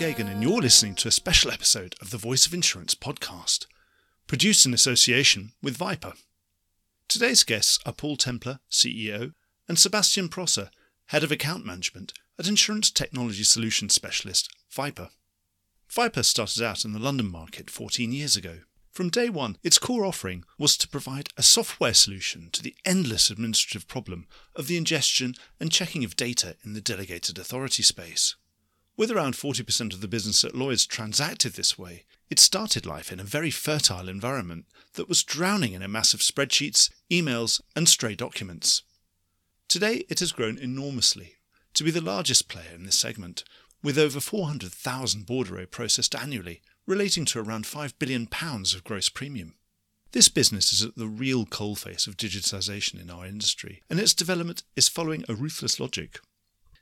Geoghegan, and you're listening to a special episode of the Voice of Insurance podcast, produced in association with VIPR. Today's guests are Paul Templar, CEO, and Sebastian Prosser, Head of Account Management at insurance technology solutions specialist VIPR. VIPR started out in the London market 14 years ago. From day one, its core offering was to provide a software solution to the endless administrative problem of the ingestion and checking of data in the delegated authority space. With around 40% of the business at Lloyd's transacted this way, it started life in a very fertile environment that was drowning in a mass of spreadsheets, emails, and stray documents. Today, it has grown enormously to be the largest player in this segment, with over 400,000 bordereaux processed annually, relating to around £5 billion of gross premium. This business is at the real coalface of digitisation in our industry, and its development is following a ruthless logic.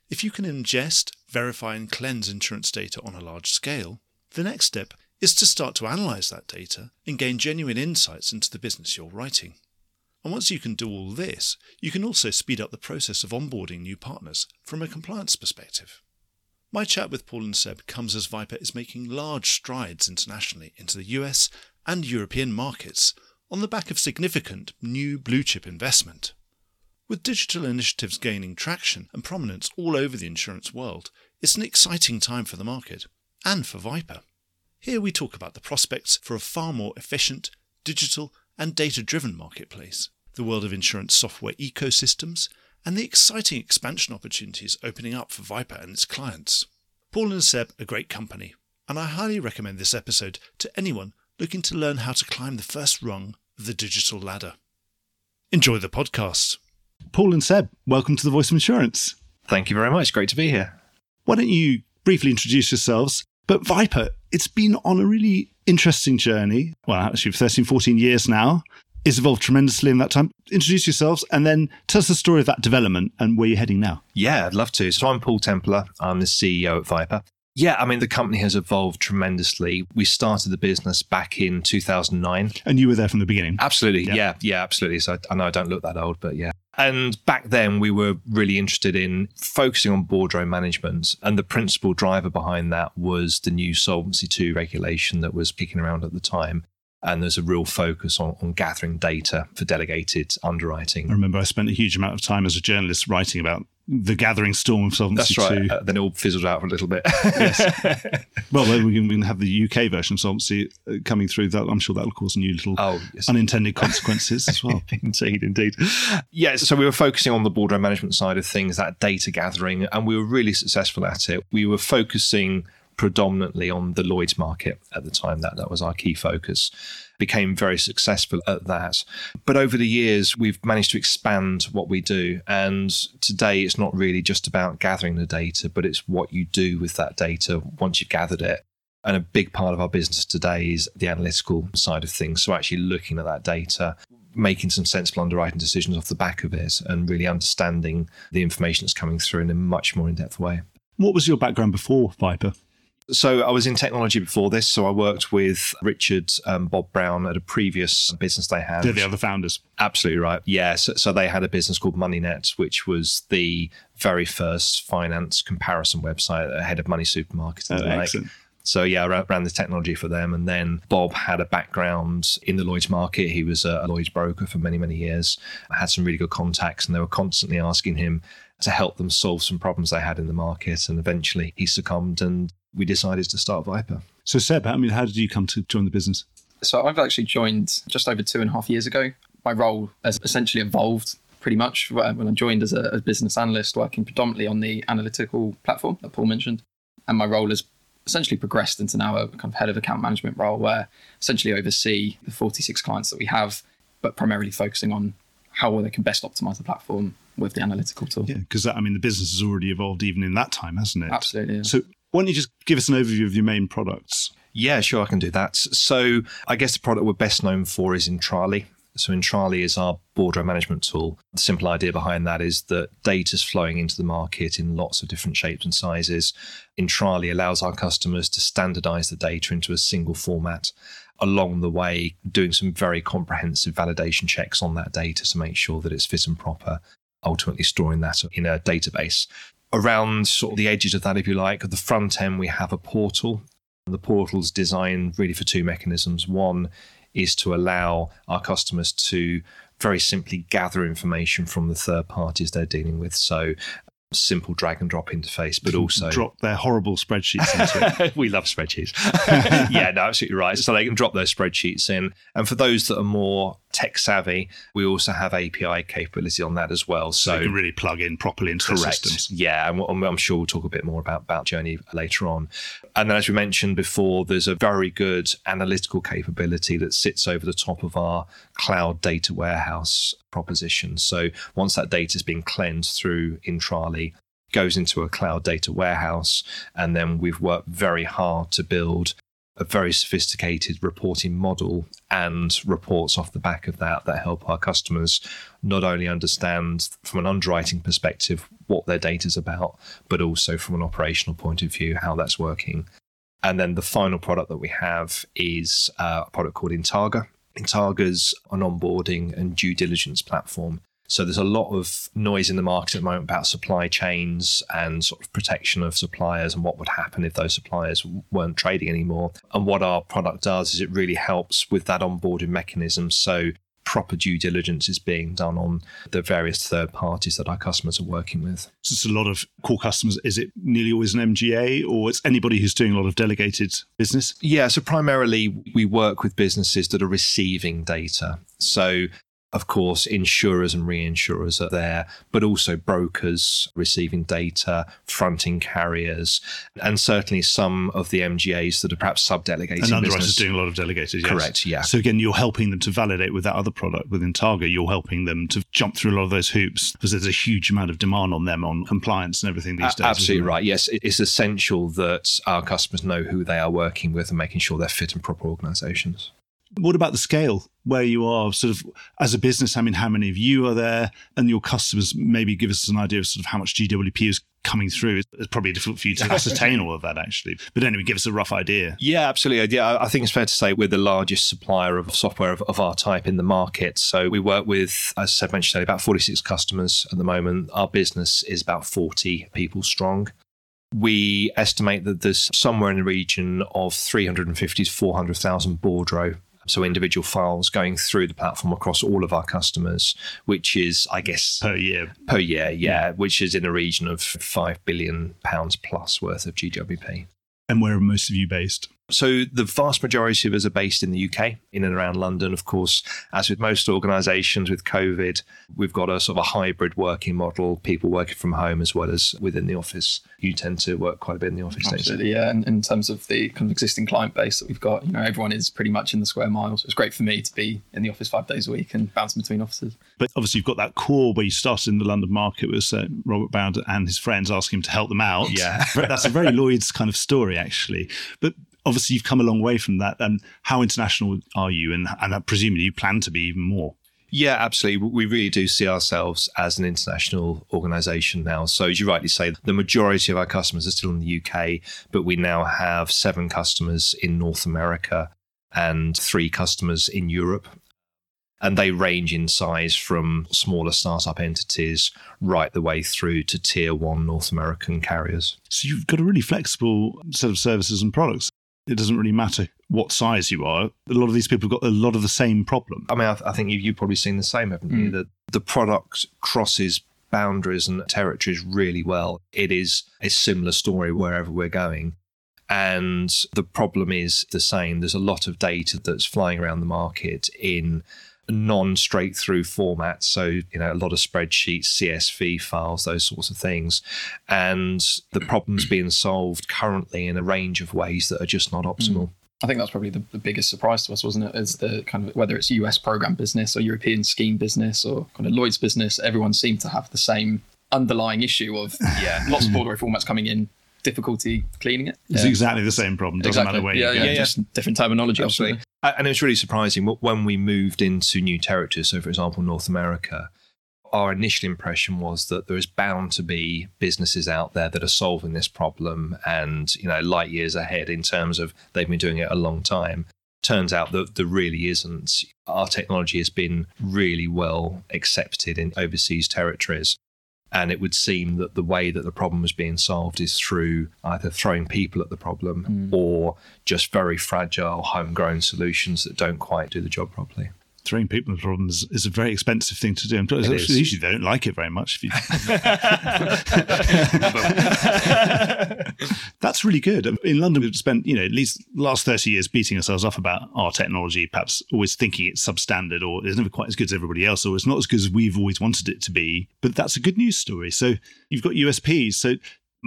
If you can ingest, verify, and cleanse insurance data on a large scale, the next step is to start to analyse that data and gain genuine insights into the business you're writing. And once you can do all this, you can also speed up the process of onboarding new partners from a compliance perspective. My chat with Paul and Seb comes as VIPR is making large strides internationally into the US and European markets on the back of significant new blue chip investment. With digital initiatives gaining traction and prominence all over the insurance world, it's an exciting time for the market and for VIPR. Here we talk about the prospects for a far more efficient, digital, and data driven marketplace, the world of insurance software ecosystems, and the exciting expansion opportunities opening up for VIPR and its clients. Paul and Seb are great company, and I highly recommend this episode to anyone looking to learn how to climb the first rung of the digital ladder. Enjoy the podcast. Paul and Seb, welcome to the Voice of Insurance. Thank you very much. Great to be here. Why don't you briefly introduce yourselves? But VIPR, it's been on a really interesting journey. Well, actually, 13, 14 years now. It's evolved tremendously in that time. Introduce yourselves and then tell us the story of that development and where you're heading now. Yeah, I'd love to. So I'm Paul Templar. I'm the CEO at VIPR. Yeah, I mean, the company has evolved tremendously. We started the business back in 2009. And you were there from the beginning? Absolutely. Yeah, yeah, yeah absolutely. So I, I know I don't look that old, but yeah. And back then, we were really interested in focusing on bordereaux management. And the principal driver behind that was the new Solvency II regulation that was kicking around at the time. And there's a real focus on, on gathering data for delegated underwriting. I remember I spent a huge amount of time as a journalist writing about the gathering storm of Solvency That's right. Uh, then it all fizzled out for a little bit. yes. Well, then we can, we can, have the UK version of Solvency uh, coming through. That I'm sure that will cause new little oh, yes. unintended consequences as well. indeed, indeed. Yeah. So we were focusing on the bordereaux management side of things, that data gathering, and we were really successful at it. We were focusing predominantly on the Lloyd's market at the time. That that was our key focus. Became very successful at that. But over the years, we've managed to expand what we do. And today, it's not really just about gathering the data, but it's what you do with that data once you've gathered it. And a big part of our business today is the analytical side of things. So, actually looking at that data, making some sensible underwriting decisions off the back of it, and really understanding the information that's coming through in a much more in depth way. What was your background before VIPR? So I was in technology before this. So I worked with Richard, um, Bob Brown at a previous business they had. They're the other founders. Absolutely right. Yeah. So, so, they had a business called MoneyNet, which was the very first finance comparison website ahead of Money Supermarket. Oh, excellent. So yeah, I ran the technology for them, and then Bob had a background in the Lloyd's market. He was a Lloyd's broker for many many years. I had some really good contacts, and they were constantly asking him to help them solve some problems they had in the market. And eventually, he succumbed, and we decided to start VIPR. So Seb, I mean, how did you come to join the business? So I've actually joined just over two and a half years ago. My role has essentially evolved pretty much uh, when I joined as a, business analyst, working predominantly on the analytical platform that Paul mentioned. And my role has essentially progressed into now a kind of head of account management role where essentially oversee the 46 clients that we have, but primarily focusing on how they can best optimize the platform with the analytical tool. Yeah, because I mean the business has already evolved even in that time, hasn't it? Absolutely. Yeah. So why don't you just give us an overview of your main products? Yeah, sure, I can do that. So I guess the product we're best known for is Intrali. So Intrali is our bordereau management tool. The simple idea behind that is that data is flowing into the market in lots of different shapes and sizes. Intrali allows our customers to standardize the data into a single format. Along the way, doing some very comprehensive validation checks on that data to make sure that it's fit and proper, ultimately storing that in a database around sort of the edges of that, if you like, at the front end, we have a portal. The portal's designed really for two mechanisms. One is to allow our customers to very simply gather information from the third parties they're dealing with. So simple drag and drop interface, but also drop their horrible spreadsheets into it. we love spreadsheets. yeah, no, absolutely right. So they can drop those spreadsheets in. And for those that are more tech savvy, we also have API capability on that as well. So, so you can really plug in properly into correct. the systems. Yeah, and I'm sure we'll talk a bit more about, about Journey later on. And then, as we mentioned before, there's a very good analytical capability that sits over the top of our cloud data warehouse proposition. So once that data has been cleansed through Intrali, goes into a cloud data warehouse, and then we've worked very hard to build a very sophisticated reporting model and reports off the back of that that help our customers not only understand from an underwriting perspective what their data is about, but also from an operational point of view how that's working. And then the final product that we have is uh, a product called Intaga. Intaga's an onboarding and due diligence platform. So there's a lot of noise in the market at the moment about supply chains and sort of protection of suppliers and what would happen if those suppliers weren't trading anymore. And what our product does is it really helps with that onboarding mechanism. So proper due diligence is being done on the various third parties that our customers are working with. So it's a lot of core customers. Is it nearly always an MGA or it's anybody who's doing a lot of delegated business? Yeah, so primarily we work with businesses that are receiving data. So of course, insurers and reinsurers are there, but also brokers receiving data, fronting carriers, and certainly some of the MGAs that are perhaps sub-delegating. And underwriters business. doing a lot of delegated, yes. Correct, yeah. So again, you're helping them to validate with that other product with Intaga. You're helping them to jump through a lot of those hoops because there's a huge amount of demand on them on compliance and everything these days. Absolutely right. Yes, it's essential that our customers know who they are working with and making sure they're fit and proper organisations. What about the scale where you are sort of as a business? I mean, how many of you are there and your customers? Maybe give us an idea of sort of how much GWP is coming through. It's probably difficult for you to ascertain all of that actually. But anyway, give us a rough idea. Yeah, absolutely. Yeah, I think it's fair to say we're the largest supplier of software of, of our type in the market. So we work with, as I mentioned, about 46 customers at the moment. Our business is about 40 people strong. We estimate that there's somewhere in the region of 350 to 400,000 bordereaux so individual files going through the platform across all of our customers, which is, I guess, per year. Per year, yeah, yeah. which is in a region of five billion pounds plus worth of GWP. And where are most of you based? So the vast majority of us are based in the UK, in and around London. Of course, as with most organisations with COVID, we've got a sort of a hybrid working model, people working from home as well as within the office. You tend to work quite a bit in the office. Absolutely, yeah. And in terms of the kind of existing client base that we've got, you know, everyone is pretty much in the square miles. So it's great for me to be in the office five days a week and bouncing between offices. But obviously, you've got that core where you started in the London market with uh, Robert Brown and his friends asking him to help them out. Yeah, that's a very Lloyd's kind of story, actually. But obviously you've come a long way from that. And how international are you? And, and uh, presumably you plan to be even more. Yeah, absolutely. We really do see ourselves as an international organization now. So, as you rightly say, the majority of our customers are still in the UK, but we now have seven customers in North America and three customers in Europe. And they range in size from smaller startup entities right the way through to tier one North American carriers. So, you've got a really flexible set of services and products it doesn't really matter what size you are. A lot of these people have got a lot of the same problem. I mean, I, I think you've probably seen the same, haven't mm. you? That the product crosses boundaries and territories really well. It is a similar story wherever we're going. And the problem is the same. There's a lot of data that's flying around the market in non straight through formats. So, you know, a lot of spreadsheets, CSV files, those sorts of things. And the problem's being solved currently in a range of ways that are just not optimal. Mm. I think that's probably the, the, biggest surprise to us, wasn't it? Is the kind of whether it's US program business or European scheme business or kind of Lloyd's business, everyone seemed to have the same underlying issue of yeah, lots of border formats coming in, difficulty cleaning it. It's yeah. exactly the same problem. Doesn't exactly. matter where yeah, you go. Yeah, just different terminology. Absolutely. And it was really surprising when we moved into new territories. So, for example, North America, our initial impression was that there is bound to be businesses out there that are solving this problem and, you know, light years ahead in terms of they've been doing it a long time. Turns out that there really isn't. Our technology has been really well accepted in overseas territories And it would seem that the way that the problem was being solved is through either throwing people at the problem mm. or just very fragile, homegrown solutions that don't quite do the job properly. Throwing people into problems is a very expensive thing to do. And is. usually they don't like it very much. You... That's really good. In London, we've spent, you know, at least the last 30 years beating ourselves up about our technology, perhaps always thinking it's substandard or it's never quite as good as everybody else or it's not as good as we've always wanted it to be. But that's a good news story. So you've got USPs. So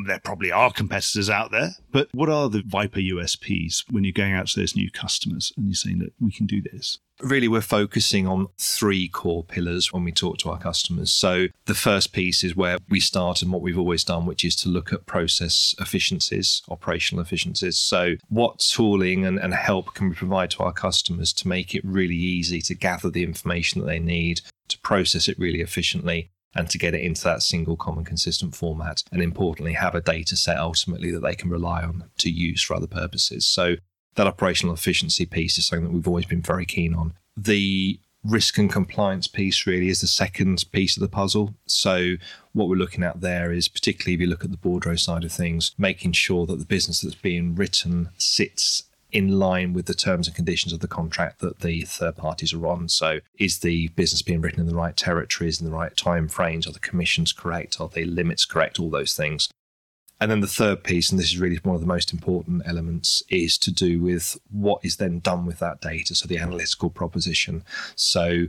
there probably are competitors out there, but what are the VIPR USPs when you're going out to those new customers and you're saying that we can do this? Really, we're focusing on three core pillars when we talk to our customers. So, the first piece is where we start and what we've always done, which is to look at process efficiencies, operational efficiencies. So, what tooling and, and help can we provide to our customers to make it really easy to gather the information that they need, to process it really efficiently, and to get it into that single common consistent format and importantly have a data set ultimately that they can rely on to use for other purposes. So that operational efficiency piece is something that we've always been very keen on. The risk and compliance piece really is the second piece of the puzzle. So what we're looking at there is particularly if you look at the Bordereau side of things making sure that the business that's being written sits in line with the terms and conditions of the contract that the third parties are on. So, is the business being written in the right territories, in the right time frames? Are the commissions correct? Are the limits correct? All those things. And then the third piece, and this is really one of the most important elements, is to do with what is then done with that data. So, the analytical proposition. So,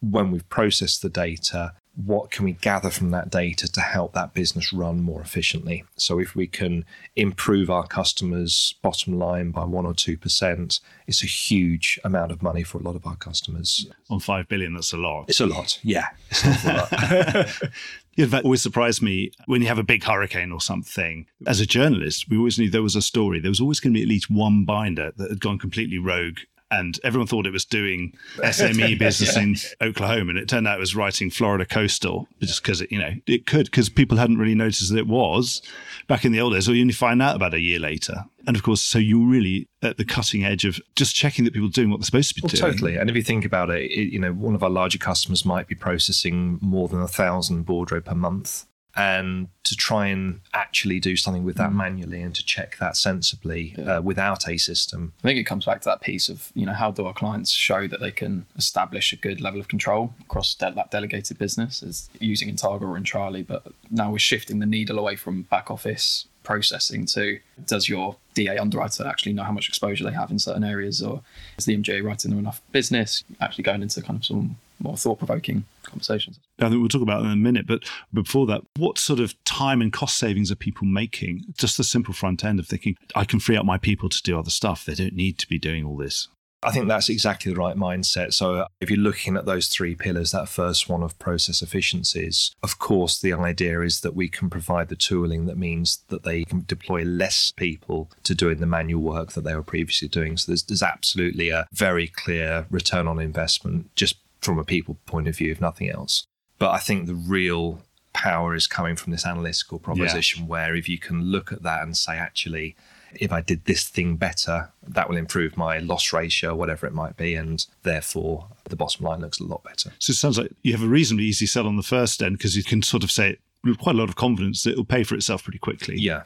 when we've processed the data, what can we gather from that data to help that business run more efficiently? So, if we can improve our customers' bottom line by one or 2%, it's a huge amount of money for a lot of our customers. On 5 billion, that's a lot. It's a lot. Yeah. It's an awful lot. In fact, it always surprised me when you have a big hurricane or something. As a journalist, we always knew there was a story. There was always going to be at least one binder that had gone completely rogue. And everyone thought it was doing SME business in Oklahoma, and it turned out it was writing Florida coastal, just because it, you know, it could, because people hadn't really noticed that it was back in the old days. Or you only find out about a year later. And of course, so you're really at the cutting edge of just checking that people are doing what they're supposed to be Well, doing. totally. And if you think about it, it, you know, one of our larger customers might be processing more than a thousand Bordereau per month. And to try and actually do something with that manually and to check that sensibly uh, without a system. I think it comes back to that piece of, you know, how do our clients show that they can establish a good level of control across de- that delegated business is using Intaga or Intrali, but now we're shifting the needle away from back office processing to does your DA underwriter actually know how much exposure they have in certain areas or is the MGA writing them enough business? Actually going into kind of some more thought provoking conversations. I think we'll talk about that in a minute. But before that, what sort of time and cost savings are people making? Just the simple front end of thinking, I can free up my people to do other stuff. They don't need to be doing all this. I think that's exactly the right mindset. So, if you're looking at those three pillars, that first one of process efficiencies, of course, the idea is that we can provide the tooling that means that they can deploy less people to doing the manual work that they were previously doing. So, there's, there's absolutely a very clear return on investment just from a people point of view, if nothing else. But I think the real power is coming from this analytical proposition where if you can look at that and say, actually, if I did this thing better, that will improve my loss ratio, whatever it might be, and therefore the bottom line looks a lot better. So it sounds like you have a reasonably easy sell on the first end because you can sort of say with quite a lot of confidence that it'll pay for itself pretty quickly. Yeah.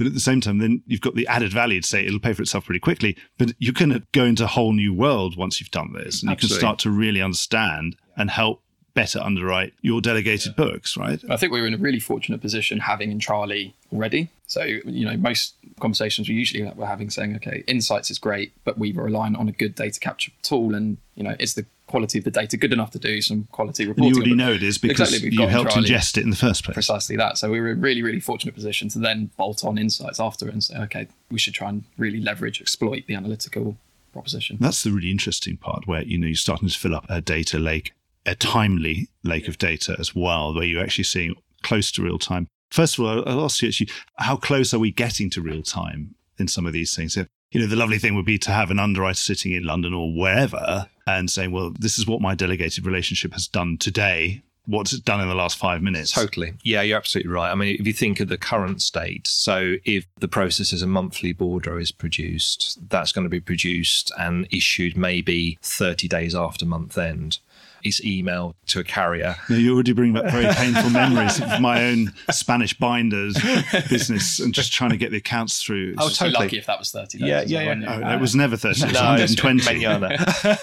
But at the same time, then you've got the added value to say it'll pay for itself pretty quickly. But you're going to go into a whole new world once you've done this. And you can start to really understand and help better underwrite your delegated books, right? I think we were in a really fortunate position having Intrali already. So, you know, most conversations we usually we're having saying, okay, insights is great, but we were relying on a good data capture tool. And, you know, is the quality of the data good enough to do some quality And reporting? you already know it is because Exactly, you helped ingest it in the first place. precisely that. So we were in a really, really fortunate position to then bolt on insights after and say, okay, we should try and really leverage, exploit the analytical proposition. That's the really interesting part where you know you're starting to fill up a data lake, a timely lake of data as well, where you're actually seeing close to real time. First of all, I'll- ask you actually, how close are we getting to real time in some of these things? You know, the lovely thing would be to have an underwriter sitting in London or wherever and saying, well, this is what my delegated relationship has done today. What's done in the last five minutes? Totally. Yeah, you're absolutely right. I mean, if you think of the current state, so if the process is a monthly border is produced, that's going to be produced and issued maybe 30 days after month end. it's emailed to a carrier. No, you're already bringing back very painful memories of my own Spanish binders business and just trying to get the accounts through. Oh, It's- So totally. lucky if that was 30 days. Yeah, yeah, yeah. it? Oh, no, it was never 30, it was No, it's 120. Manana.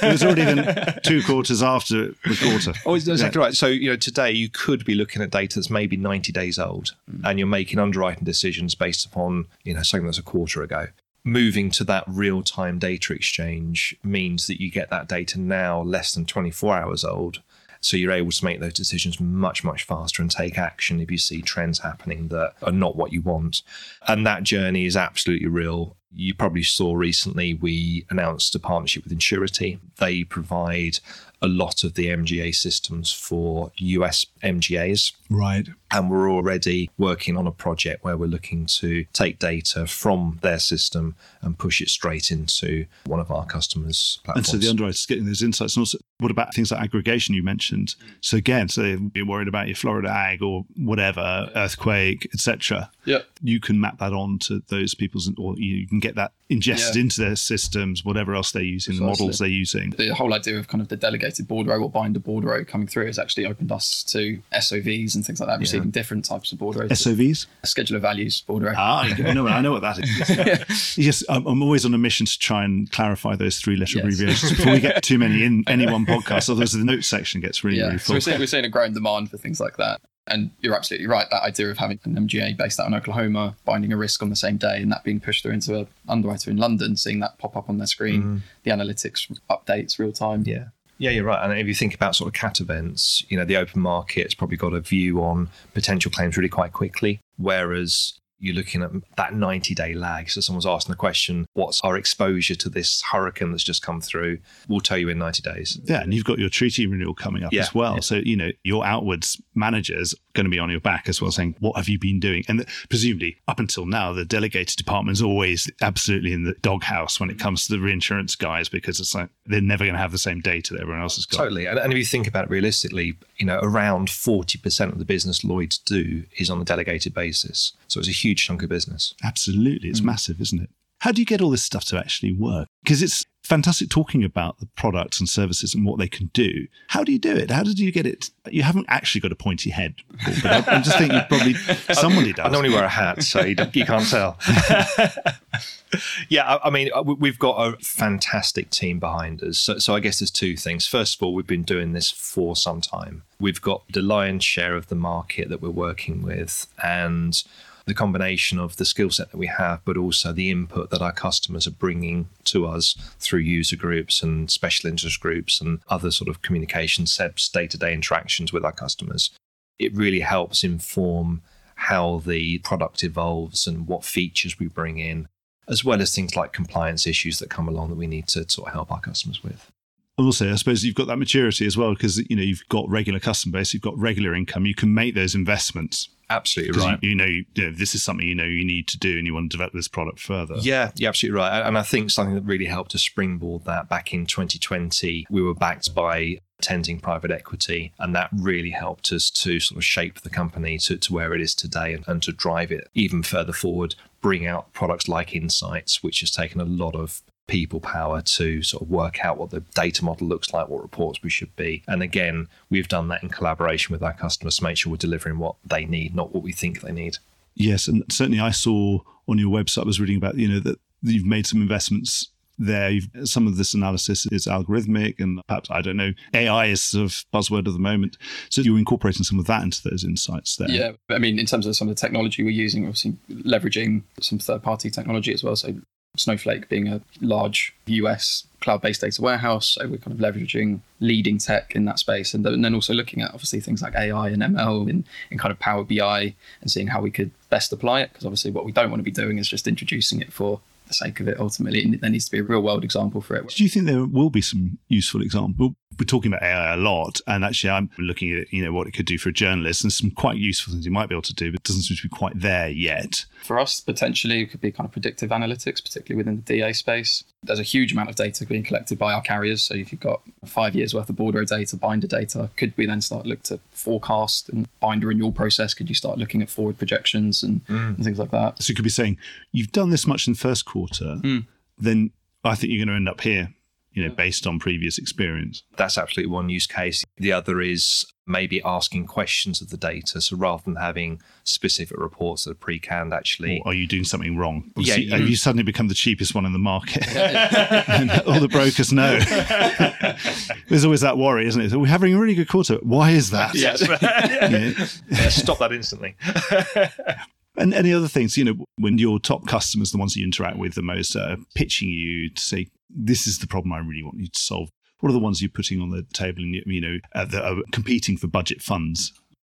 It was already even two quarters after the quarter. Oh, it's exactly right. So, you know, today you could be looking at data that's maybe 90 days old mm. and you're making underwriting decisions based upon, you know, something that's a quarter ago. Moving to that real time data exchange means that you get that data now less than 24 hours old. So you're able to make those decisions much, much faster and take action if you see trends happening that are not what you want. And that journey is absolutely real. You probably saw recently we announced a partnership with Insurity. They provide a lot of the MGA systems for US MGAs. Right. And we're already working on a project where we're looking to take data from their system and push it straight into one of our customers' platforms. And so the underwriters getting those insights. And also, what about things like aggregation you mentioned? So again, so you're worried about your Florida ag or whatever, earthquake, etc. Yeah. You can map that on to those people's, or you can get that ingested Yeah. into their systems, whatever else they're using, the models they're using. the whole idea of kind of the delegated bordereau or binder bordereau coming through has actually opened us to SOVs and things like that, receiving different types of bordereaux. SOVs? Schedule of values bordereau. Ah, you know, I know what that is. yes, I'm, I'm always on a mission to try and clarify those three-letter Yes. abbreviations before we get too many in any one podcast. Otherwise, the notes section gets really, yeah, really so full. we're seeing, we're seeing a growing demand for things like that. And you're absolutely right. That idea of having an MGA based out in Oklahoma, binding a risk on the same day, and that being pushed through into a underwriter in London, seeing that pop up on their screen, the analytics updates real time. Yeah. Yeah, you're right. And if you think about sort of cat events, you know, the open market's probably got a view on potential claims really quite quickly. Whereas you're looking at that 90 day lag. So someone's asking the question, what's our exposure to this hurricane that's just come through? We'll tell you in 90 days. Yeah, and you've got your treaty renewal coming up Yeah, as well. yeah. So, you know, your outwards managers going to be on your back as well, saying, What have you been doing? And presumably, up until now, the delegated department is always absolutely in the doghouse when it comes to the reinsurance guys because it's like they're never going to have the same data that everyone else has got. Totally. And, and if you think about it realistically, you know, around 40% of the business Lloyd's do is on a delegated basis. So it's a huge chunk of business. Absolutely. Mm. It's massive, isn't it? How do you get all this stuff to actually work? Because it's fantastic talking about the products and services and what they can do. How do you do it? How did you get it? You haven't actually got a pointy head, but I, I just think you probably somebody does. I normally wear a hat, so you, you can't tell. yeah, I, I mean, uh, we- we've got a fantastic team behind us. So, so I guess there's two things. First of all, we've been doing this for some time. We've got the lion's share of the market that we're working with, and the combination of the skill set that we have, but also the input that our customers are bringing to us through user groups and special interest groups and other sort of communication steps, day to day interactions with our customers. It really helps inform how the product evolves and what features we bring in, as well as things like compliance issues that come along that we need to sort of help our customers with. Also, I suppose you've got that maturity as well because you know you've got regular customer base, you've got regular income. You can make those investments Absolutely right. you, you know you, know this is something you know you need to do, and you want to develop this product further. Yeah, you're absolutely right. And I think something that really helped to springboard that back in 2020, we were backed by Tenzing private equity, and that really helped us to sort of shape the company to, to where it is today and, and to drive it even further forward, bring out products like Insights, which has taken a lot of people power to sort of work out what the data model looks like, what reports we should be. And again, we've done that in collaboration with our customers to make sure we're delivering what they need, not what we think they need. Yes, and certainly I saw on your website, I was reading about, you know, that you've made some investments there. You've, some of this analysis is algorithmic and perhaps, I don't know, AI is sort of buzzword of the moment. So you're incorporating some of that into those insights there. Yeah, I mean, in terms of some of the technology we're using, obviously leveraging some third-party technology as well. So Snowflake being a large US cloud-based data warehouse, so we're kind of leveraging leading tech in that space, and, then also looking at obviously things like AI and ML in, in kind of Power BI and seeing how we could best apply it. Because obviously, what we don't want to be doing is just introducing it for the sake of it. Ultimately, there needs to be a real-world example for it. Do you think there will be some useful example? We're talking about AI a lot, and actually, I'm looking at you know what it could do for a journalist, and some quite useful things you might be able to do, but it doesn't seem to be quite there yet. For us, potentially, it could be kind of predictive analytics, particularly within the DA space. There's a huge amount of data being collected by our carriers. So if you've got five years worth of border data, binder data, could we then start look to forecast and binder renewal process? Could you start looking at forward projections and, and things like that? So you could be saying, you've done this much in the first quarter, Mm. then I think you're going to end up here. You know, mm. based on previous experience. That's absolutely one use case. The other is maybe asking questions of the data. So rather than having specific reports that are pre-canned, actually, or are you doing something wrong? Yeah, you- have you suddenly become the cheapest one in the market? and all the brokers know. There's always that worry, isn't it? So we're having a really good quarter. Why is that? yes, Yeah. stop that instantly. And any other things, you know, when your top customers, the ones that you interact with the most, are pitching you to say, this is the problem I really want you to solve. What are the ones you're putting on the table and, you know, uh, that are competing for budget funds?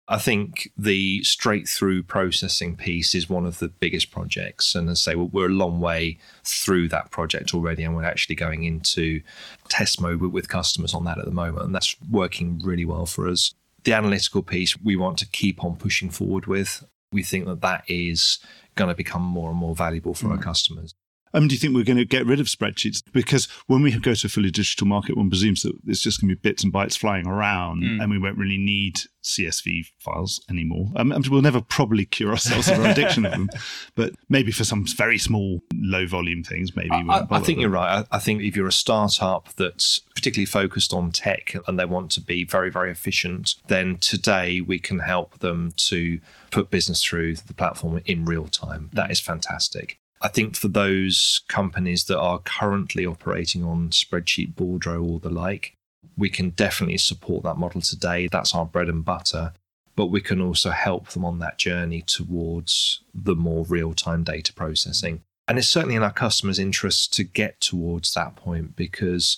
I think the straight through processing piece is one of the biggest projects. And as I say, well, we're a long way through that project already, and we're actually going into test mode with, with customers on that at the moment. And that's working really well for us. The analytical piece, we want to keep on pushing forward with. We think that that is going to become more and more valuable for our customers. Um, do you think we're going to get rid of spreadsheets? Because when we go to a fully digital market, one presumes that it's just going to be bits and bytes flying around, and we won't really need CSV files anymore. Um, we'll never probably cure ourselves of our addiction of them, but maybe for some very small, low volume things, maybe. I, I think you're right. I, I think if you're a startup that's particularly focused on tech and they want to be very, very efficient, then today we can help them to put business through the platform in real time. That is fantastic. I think for those companies that are currently operating on spreadsheet, bordereau, or the like, we can definitely support that model today. That's our bread and butter. But we can also help them on that journey towards the more real time data processing. And it's certainly in our customers' interest to get towards that point because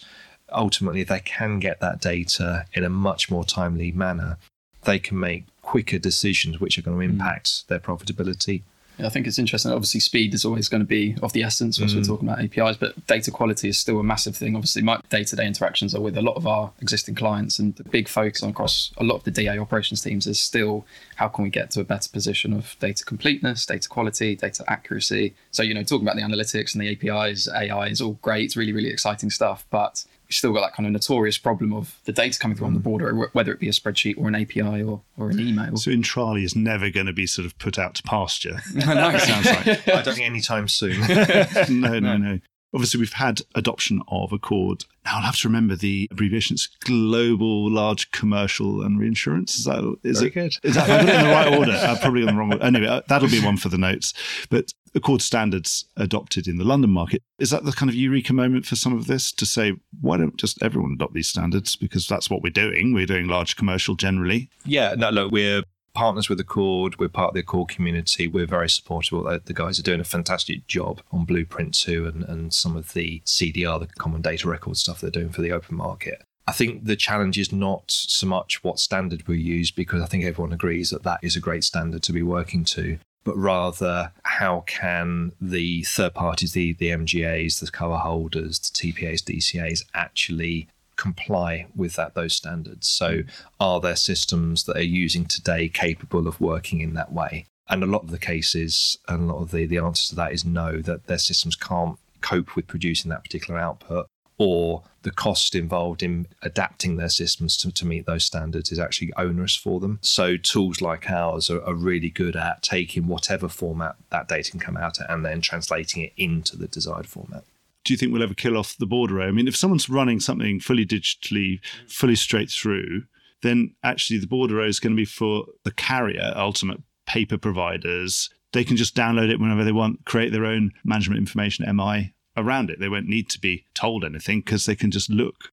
ultimately they can get that data in a much more timely manner. They can make quicker decisions which are going to hmm. impact their profitability. I think it's interesting. Obviously, speed is always going to be of the essence once Mm. we're talking about APIs, but data quality is still a massive thing. Obviously, my day to day interactions are with a lot of our existing clients, and the big focus on across a lot of the DA operations teams is still how can we get to a better position of data completeness, data quality, data accuracy. So, you know, talking about the analytics and the APIs, AI is all great. It's really, really exciting stuff, but still got that kind of notorious problem of the data coming through on the border, whether it be a spreadsheet or an API or, or an email. So Intrali is never going to be sort of put out to pasture. I know. Sounds like. I don't think anytime soon. no, no, no. Obviously, we've had adoption of ACORD. Now I'll have to remember the abbreviation. It's Global Large Commercial and Reinsurance. Is that is Very it? good. Is that have I got it in the right order? Uh, probably on the wrong order. Anyway, uh, that'll be one for the notes. But ACORD standards adopted in the London market. Is that the kind of eureka moment for some of this to say, why don't just everyone adopt these standards? Because that's what we're doing. We're doing large commercial generally. Yeah, no, look, we're partners with ACORD. We're part of the ACORD community. We're very supportive. The guys are doing a fantastic job on Blueprint 2 and, and some of the CDR, the common data record stuff they're doing for the open market. I think the challenge is not so much what standard we use, because I think everyone agrees that that is a great standard to be working to, but rather how can the third parties, the, the MGAs, the cover holders, the TPAs, DCAs actually comply with that those standards. So are there systems that are using today capable of working in that way? And a lot of the cases and a lot of the, the answer to that is no, that their systems can't cope with producing that particular output or the cost involved in adapting their systems to, to meet those standards is actually onerous for them. So tools like ours are, are really good at taking whatever format that data can come out at and then translating it into the desired format. do you think we'll ever kill off the bordereau? I mean, if someone's running something fully digitally, fully straight through, then actually the bordereau is going to be for the carrier, ultimate paper providers. They can just download it whenever they want, create their own management information MI around it. They won't need to be told anything because they can just look.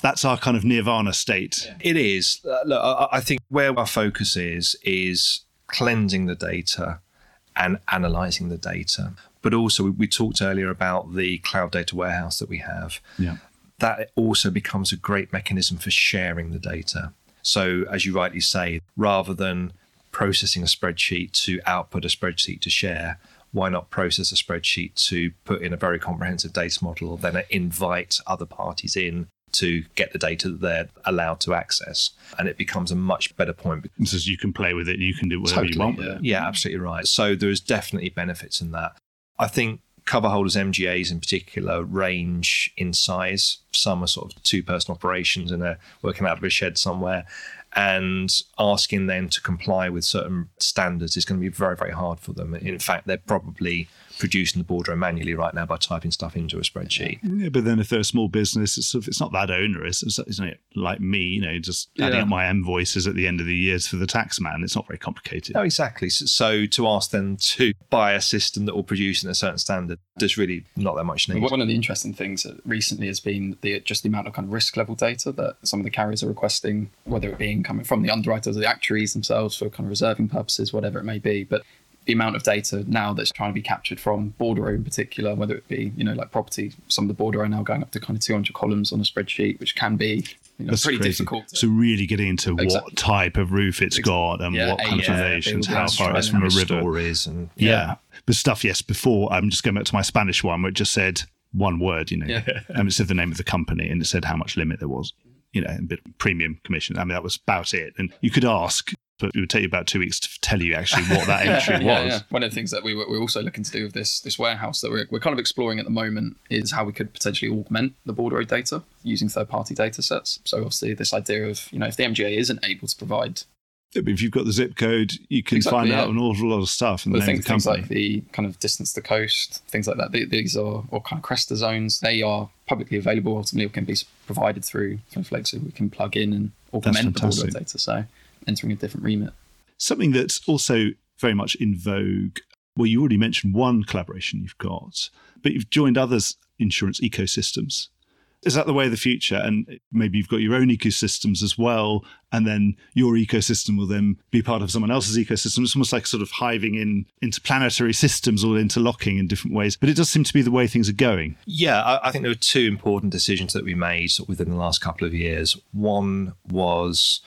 That's our kind of nirvana state. It is. Uh, look, I, I think where our focus is is cleansing the data and analyzing the data. But also, we, we talked earlier about the cloud data warehouse that we have. Yeah. That also becomes a great mechanism for sharing the data. So, as you rightly say, rather than processing a spreadsheet to output a spreadsheet to share, why not process a spreadsheet to put in a very comprehensive data model, then invite other parties in to get the data that they're allowed to access? And it becomes a much better point. Says you can play with it, you can do whatever you want with it. Yeah, absolutely right. So there's definitely benefits in that. I think cover holders, MGAs in particular, range in size. Some are sort of two person operations and they're working out of a shed somewhere. And asking them to comply with certain standards is going to be very, very hard for them. In fact, they're probably producing the bordereau manually right now by typing stuff into a spreadsheet. Yeah, but then if they're a small business, it's, sort of, it's not that onerous, isn't it? Like me, you know, just adding Yeah. up my invoices at the end of the years for the tax man. It's not very complicated. No, exactly. So, so to ask them to buy a system that will produce in a certain standard, there's really not that much need. One of the interesting things that recently has been the just the amount of kind of risk level data that some of the carriers are requesting, whether it being coming from the underwriters or the actuaries themselves for kind of reserving purposes, whatever it may be. But the amount of data now that's trying to be captured from bordereau in particular, whether it be you know like property, some of the bordereau now going up to kind of 200 columns on a spreadsheet, which can be you know, That's pretty crazy. difficult. to- So really getting into Exactly. what type of roof it's Exactly. got and Yeah, what kind of yeah, building how far it's from a river. stories and Yeah. But stuff, yes, before, I'm just going back to my Spanish one where it just said one word, you know, Yeah. and it said the name of the company and it said how much limit there was, you know, a bit premium commission. I mean, that was about it. And you could ask, but it would take you about two weeks to tell you actually what that entry Yeah, was. yeah. One of the things that we were, we're also looking to do with this this warehouse that we're, we're kind of exploring at the moment is how we could potentially augment the bordereau data using third party data sets. So obviously this idea of you know if the MGA isn't able to provide Yeah, but if you've got the zip code, you can Exactly, find yeah. out an awful lot of stuff and the the things, of the things company. like the kind of distance to coast, things like that. These are or kind of CRESTA zones. They are publicly available. Ultimately, or can be provided through Snowflake, so we can plug in and augment the fantastic. data. So entering a different remit. Something that's also very much in vogue. Well, you already mentioned one collaboration you've got, but you've joined others insurance ecosystems. Is that the way of the future? And maybe you've got your own ecosystems as well, and then your ecosystem will then be part of someone else's ecosystem. It's almost like sort of hiving in interplanetary systems or interlocking in different ways. But it does seem to be the way things are going. Yeah, I, I think there were two important decisions that we made within the last couple of years. One was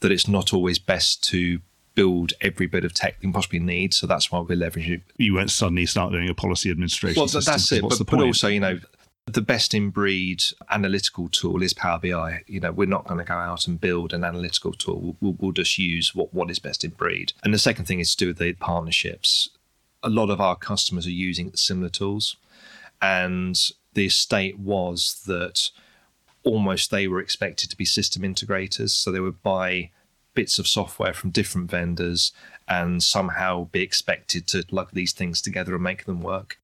that it's not always best to build every bit of tech you possibly need. So that's why we're leveraging. You won't suddenly start doing a policy administration. Well, system, that's it. But, but also, you know, the best in breed analytical tool is Power BI. You know, we're not going to go out and build an analytical tool. We'll, we'll, we'll just use what, what is best in breed. And the second thing is to do with the partnerships. A lot of our customers are using similar tools. And the estate was that almost they were expected to be system integrators. So they would buy bits of software from different vendors and somehow be expected to plug these things together and make them work.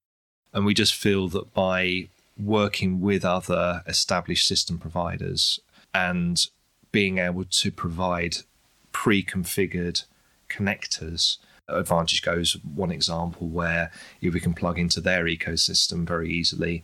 And we just feel that by working with other established system providers and being able to provide pre configured connectors, Advantage Go's one example where we can plug into their ecosystem very easily,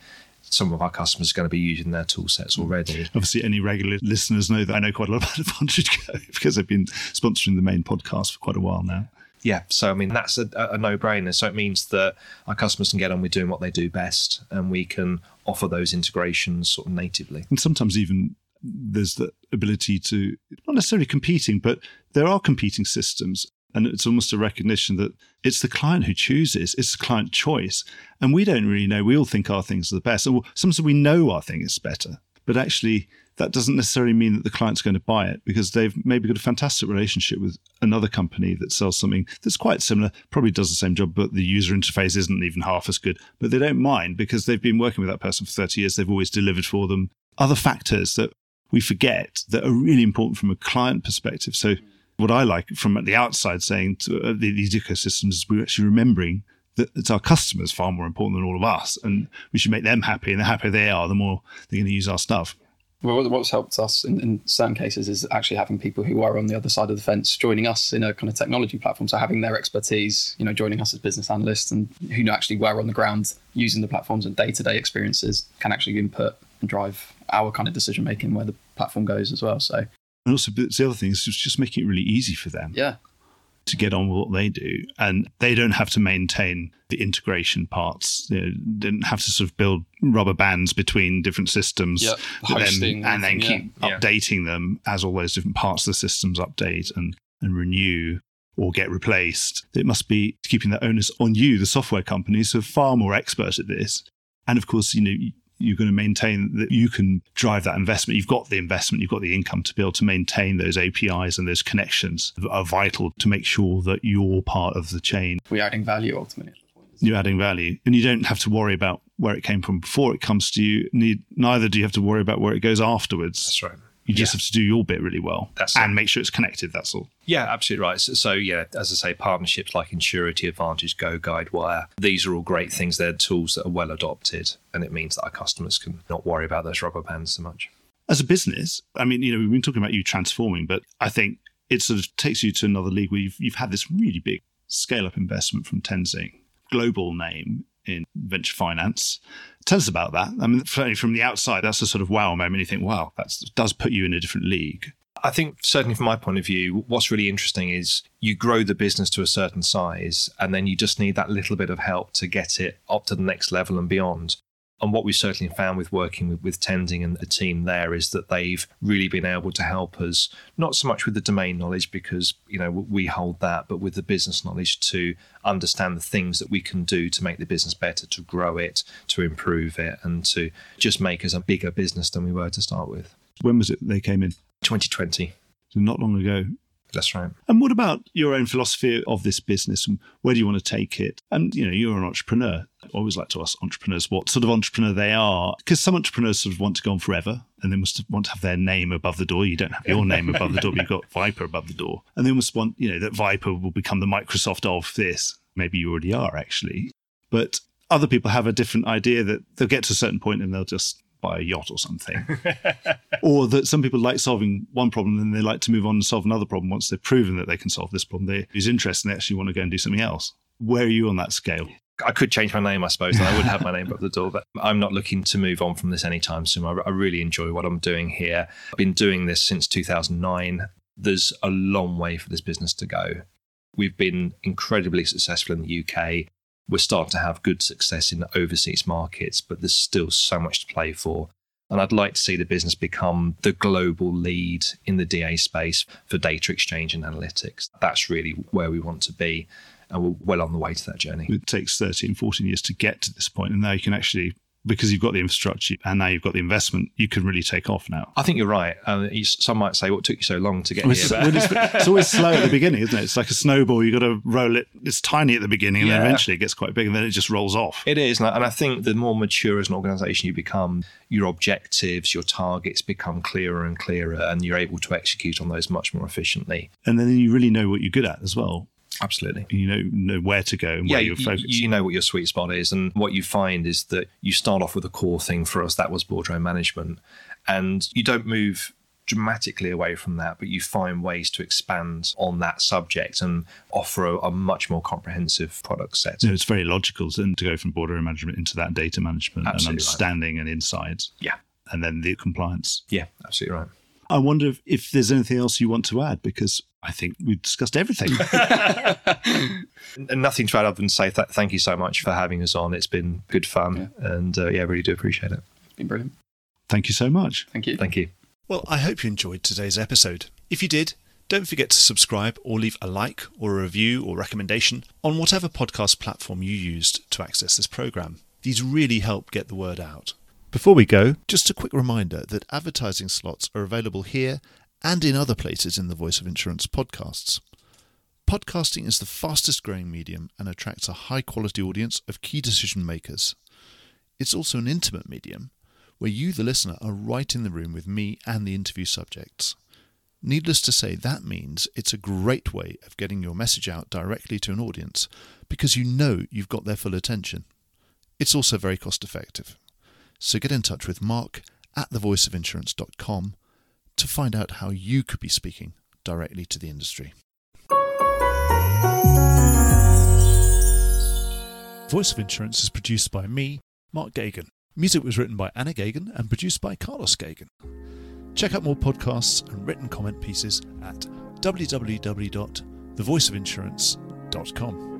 some of our customers are going to be using their tool sets hmm. already. Obviously, any regular listeners know that I know quite a lot about Advantage Go because I've been sponsoring the main podcast for quite a while now. Yeah, so I mean that's a, a no-brainer. So it means that our customers can get on with doing what they do best, and we can offer those integrations sort of natively. And sometimes even there's the ability to, not necessarily competing, but there are competing systems. And it's almost a recognition that it's the client who chooses, it's the client choice. And we don't really know. We all think our things are the best. Or sometimes we know our thing is better, but actually, that doesn't necessarily mean that the client's going to buy it because they've maybe got a fantastic relationship with another company that sells something that's quite similar, probably does the same job, but the user interface isn't even half as good. But they don't mind because they've been working with that person for 30 years. They've always delivered for them. Other factors that we forget that are really important from a client perspective. So, what I like from the outside saying to uh, the- these ecosystems is we're actually remembering that it's our customers far more important than all of us, and we should make them happy. And the happier they are, the more they're going to use our stuff. Well, what's helped us in, in certain cases is actually having people who are on the other side of the fence joining us in a kind of technology platform. So having their expertise, you know, joining us as business analysts and who actually were on the ground using the platforms and day to day experiences can actually input and drive our kind of decision making where the platform goes as well. So And also, but the other thing is just making it really easy for them yeah, to get on with what they do, and they don't have to maintain the integration parts. You know, they don't have to sort of build rubber bands between different systems, that then- and then keep yeah. updating them as all those different parts of the systems update and and renew or get replaced. It must be keeping that onus on you, the software companies, who are far more expert at this. And of course, you know, you're going to maintain that you can drive that investment. You've got the investment, you've got the income to be able to maintain those APIs and those connections that are vital to make sure that you're part of the chain. we're adding value ultimately. You're adding value, and you don't have to worry about where it came from before it comes to you. Neither do you have to worry about where it goes afterwards. That's right. You just Yeah. have to do your bit really well That's it. and make sure it's connected. That's all. Yeah, absolutely right. So, so, yeah, as I say, partnerships like Insurity Advantage, Go Guidewire, these are all great things. They're tools that are well adopted, and it means that our customers can not worry about those rubber bands so much. As a business, I mean, you know, we've been talking about you transforming, but I think it sort of takes you to another league where you've, you've had this really big scale up investment from Tenzing, global name in venture finance. Tell us about that. I mean, from the outside, that's a sort of wow moment. You think, wow, that does put you in a different league. I think certainly from my point of view, what's really interesting is you grow the business to a certain size, and then you just need that little bit of help to get it up to the next level and beyond. And what we certainly found with working with, with Tenzing and the team there is that they've really been able to help us, not so much with the domain knowledge because you know we hold that, but with the business knowledge to understand the things that we can do to make the business better, to grow it, to improve it, and to just make us a bigger business than we were to start with. When was it they came in? 2020, So not long ago. That's right. And what about your own philosophy of this business and where do you want to take it? And you know, you're an entrepreneur. I always like to ask entrepreneurs what sort of entrepreneur they are, because some entrepreneurs sort of want to go on forever and they must want to have their name above the door. You don't have your name above the door, but you've got VIPR above the door, and they must want, you know, that VIPR will become the Microsoft of this. Maybe you already are actually, but other people have a different idea that they'll get to a certain point and they'll just buy a yacht or something. or that some people like solving one problem and they like to move on and solve another problem once they've proven that they can solve this problem. They lose interest and they actually want to go and do something else. Where are you on that scale? I could change my name, I suppose, and I would have my name above the door, but I'm not looking to move on from this anytime soon. I, I really enjoy what I'm doing here. I've been doing this since 2009. There's a long way for this business to go. We've been incredibly successful in the UK. We're starting to have good success in the overseas markets, but there's still so much to play for. And I'd like to see the business become the global lead in the DA space for data exchange and analytics. That's really where we want to be. And we're well on the way to that journey. It takes 13, 14 years to get to this point, and now you can actually, because you've got the infrastructure and now you've got the investment, you can really take off now. I think you're right. Uh, you- some might say, "What took you so long to get It's, here?" well, it's, it's always slow at the beginning, isn't it? It's like a snowball. You've got to roll it. It's tiny at the beginning, and then eventually it gets quite big, and then it just rolls off. It is, and I think the more mature as an organisation you become, your objectives, your targets become clearer and clearer, and you're able to execute on those much more efficiently. And then you really know what you're good at as well. Absolutely. You know, know where to go and where yeah, you're you, focused. you know what your sweet spot is, and what you find is that you start off with a core thing. For us, that was bordereaux management, and you don't move dramatically away from that, but you find ways to expand on that subject and offer a, a much more comprehensive product set. know, it's very logical then to go from bordereaux management into that data management and Absolutely right. understanding and insights, Yeah, and then the compliance. yeah, absolutely right. I wonder if, if there's anything else you want to add because I think we've discussed everything. And nothing to add other than say th- thank you so much for having us on. It's been good fun, and uh, yeah, really do appreciate it. It's been brilliant. Thank you so much. Thank you. Thank you. Well, I hope you enjoyed today's episode. If you did, don't forget to subscribe or leave a like or a review or recommendation on whatever podcast platform you used to access this program. These really help get the word out. Before we go, just a quick reminder that advertising slots are available here and in other places in the Voice of Insurance podcasts. Podcasting is the fastest growing medium and attracts a high quality audience of key decision makers. It's also an intimate medium where you, the listener, are right in the room with me and the interview subjects. Needless to say, that means it's a great way of getting your message out directly to an audience because you know you've got their full attention. It's also very cost effective. So get in touch with Mark at thevoiceofinsurance.com to find out how you could be speaking directly to the industry. Voice of Insurance is produced by me, Mark Geoghegan. Music was written by Anna Geoghegan and produced by Carlos Geoghegan. Check out more podcasts and written comment pieces at www.thevoiceofinsurance.com.